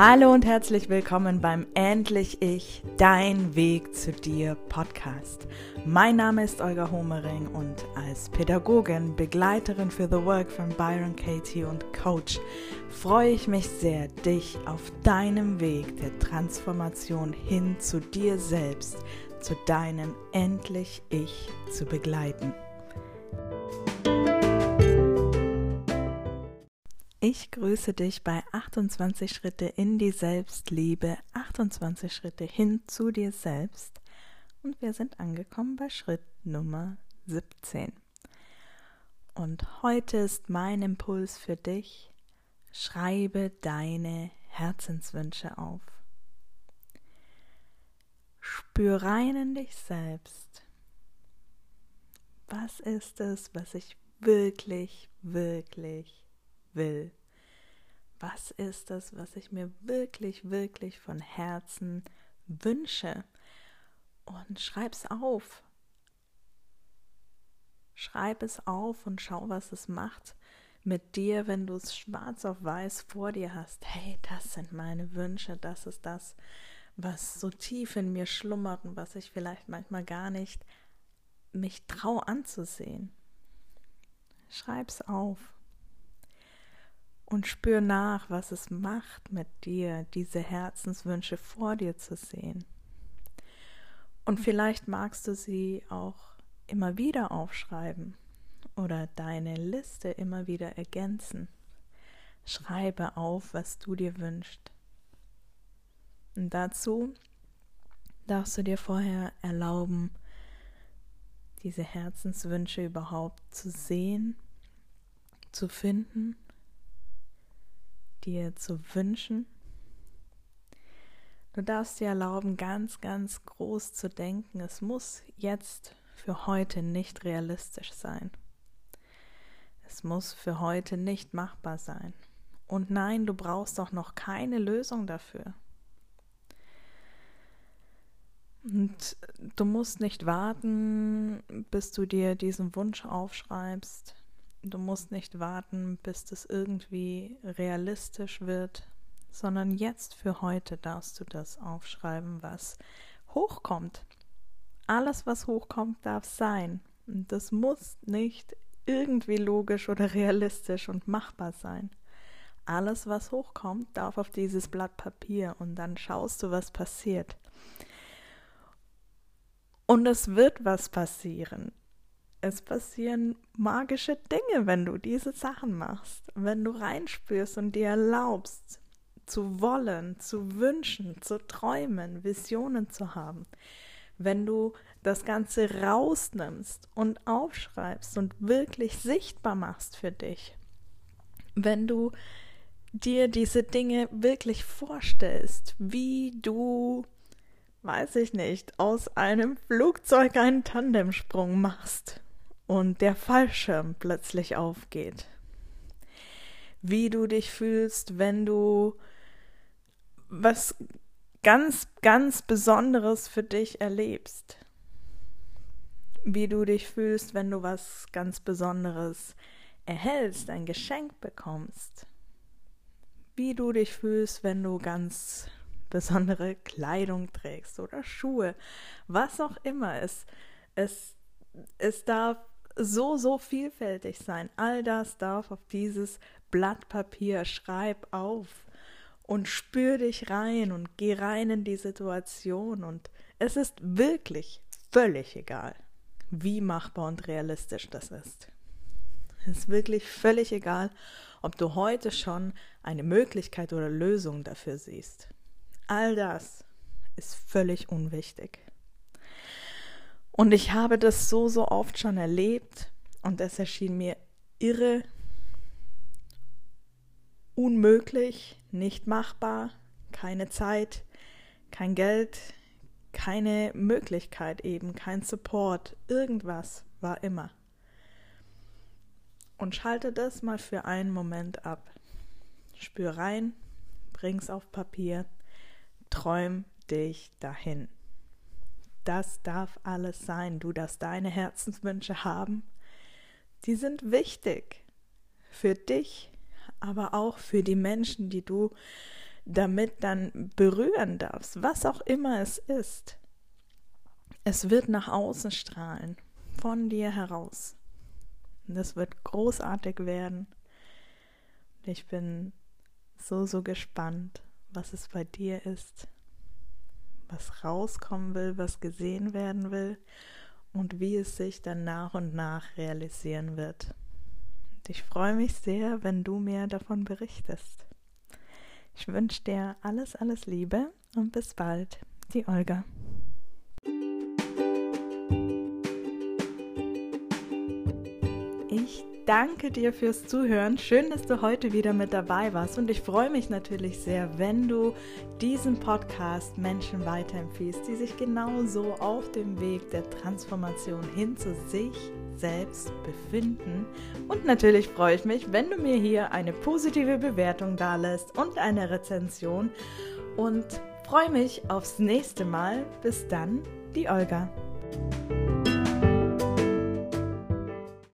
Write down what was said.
Hallo und herzlich willkommen beim Endlich Ich, dein Weg zu dir Podcast. Mein Name ist Olga Homering und als Pädagogin, Begleiterin für The Work von Byron Katie und Coach freue ich mich sehr, dich auf deinem Weg der Transformation hin zu dir selbst, zu deinem Endlich Ich zu begleiten. Ich grüße dich bei 28 Schritte in die Selbstliebe, 28 Schritte hin zu dir selbst und wir sind angekommen bei Schritt Nummer 17. Und heute ist mein Impuls für dich, schreibe deine Herzenswünsche auf. Spür rein in dich selbst. Was ist es, was ich wirklich, wirklich will. Was ist das, was ich mir wirklich, wirklich von Herzen wünsche? Und schreib's auf. Schreib es auf und schau, was es macht mit dir, wenn du es schwarz auf weiß vor dir hast. Hey, das sind meine Wünsche, das ist das, was so tief in mir schlummert und was ich vielleicht manchmal gar nicht mich trau anzusehen. Schreib's auf und spür nach, was es macht mit dir, diese Herzenswünsche vor dir zu sehen. Und vielleicht magst du sie auch immer wieder aufschreiben oder deine Liste immer wieder ergänzen. Schreibe auf, was du dir wünschst. Und dazu darfst du dir vorher erlauben, diese Herzenswünsche überhaupt zu sehen, zu finden dir zu wünschen. Du darfst dir erlauben, ganz, ganz groß zu denken. Es muss jetzt für heute nicht realistisch sein. Es muss für heute nicht machbar sein. Und nein, du brauchst auch noch keine Lösung dafür. Und du musst nicht warten, bis du dir diesen Wunsch aufschreibst. Du musst nicht warten, bis das irgendwie realistisch wird, sondern jetzt für heute darfst du das aufschreiben, was hochkommt. Alles, was hochkommt, darf sein. Und das muss nicht irgendwie logisch oder realistisch und machbar sein. Alles, was hochkommt, darf auf dieses Blatt Papier und dann schaust du, was passiert. Und es wird was passieren es passieren magische Dinge, wenn du diese Sachen machst, wenn du reinspürst und dir erlaubst, zu wollen, zu wünschen, zu träumen, Visionen zu haben. Wenn du das Ganze rausnimmst und aufschreibst und wirklich sichtbar machst für dich. Wenn du dir diese Dinge wirklich vorstellst, wie du, weiß ich nicht, aus einem Flugzeug einen Tandemsprung machst und der Fallschirm plötzlich aufgeht. Wie du dich fühlst, wenn du was ganz, ganz Besonderes für dich erlebst. Wie du dich fühlst, wenn du was ganz Besonderes erhältst, ein Geschenk bekommst. Wie du dich fühlst, wenn du ganz besondere Kleidung trägst oder Schuhe, was auch immer es, es, es darf so, so vielfältig sein. All das darf auf dieses Blatt Papier. Schreib auf und spür dich rein und geh rein in die Situation. Und es ist wirklich völlig egal, wie machbar und realistisch das ist. Es ist wirklich völlig egal, ob du heute schon eine Möglichkeit oder Lösung dafür siehst. All das ist völlig unwichtig. Und ich habe das so, so oft schon erlebt und es erschien mir irre, unmöglich, nicht machbar, keine Zeit, kein Geld, keine Möglichkeit eben, kein Support, irgendwas war immer. Und schalte das mal für einen Moment ab. Spür rein, bring's auf Papier, träum dich dahin das darf alles sein. Du darfst deine Herzenswünsche haben. Die sind wichtig für dich, aber auch für die Menschen, die du damit dann berühren darfst, was auch immer es ist. Es wird nach außen strahlen, von dir heraus. Und das wird großartig werden. Ich bin so, so gespannt, was es bei dir ist, was rauskommen will, was gesehen werden will und wie es sich dann nach und nach realisieren wird. Ich freue mich sehr, wenn du mir davon berichtest. Ich wünsche dir alles, alles Liebe und bis bald, die Olga. Danke dir fürs Zuhören. Schön, dass du heute wieder mit dabei warst. Und ich freue mich natürlich sehr, wenn du diesen Podcast Menschen weiterempfiehlst, die sich genauso auf dem Weg der Transformation hin zu sich selbst befinden. Und natürlich freue ich mich, wenn du mir hier eine positive Bewertung dalässt und eine Rezension. Und freue mich aufs nächste Mal. Bis dann, die Olga.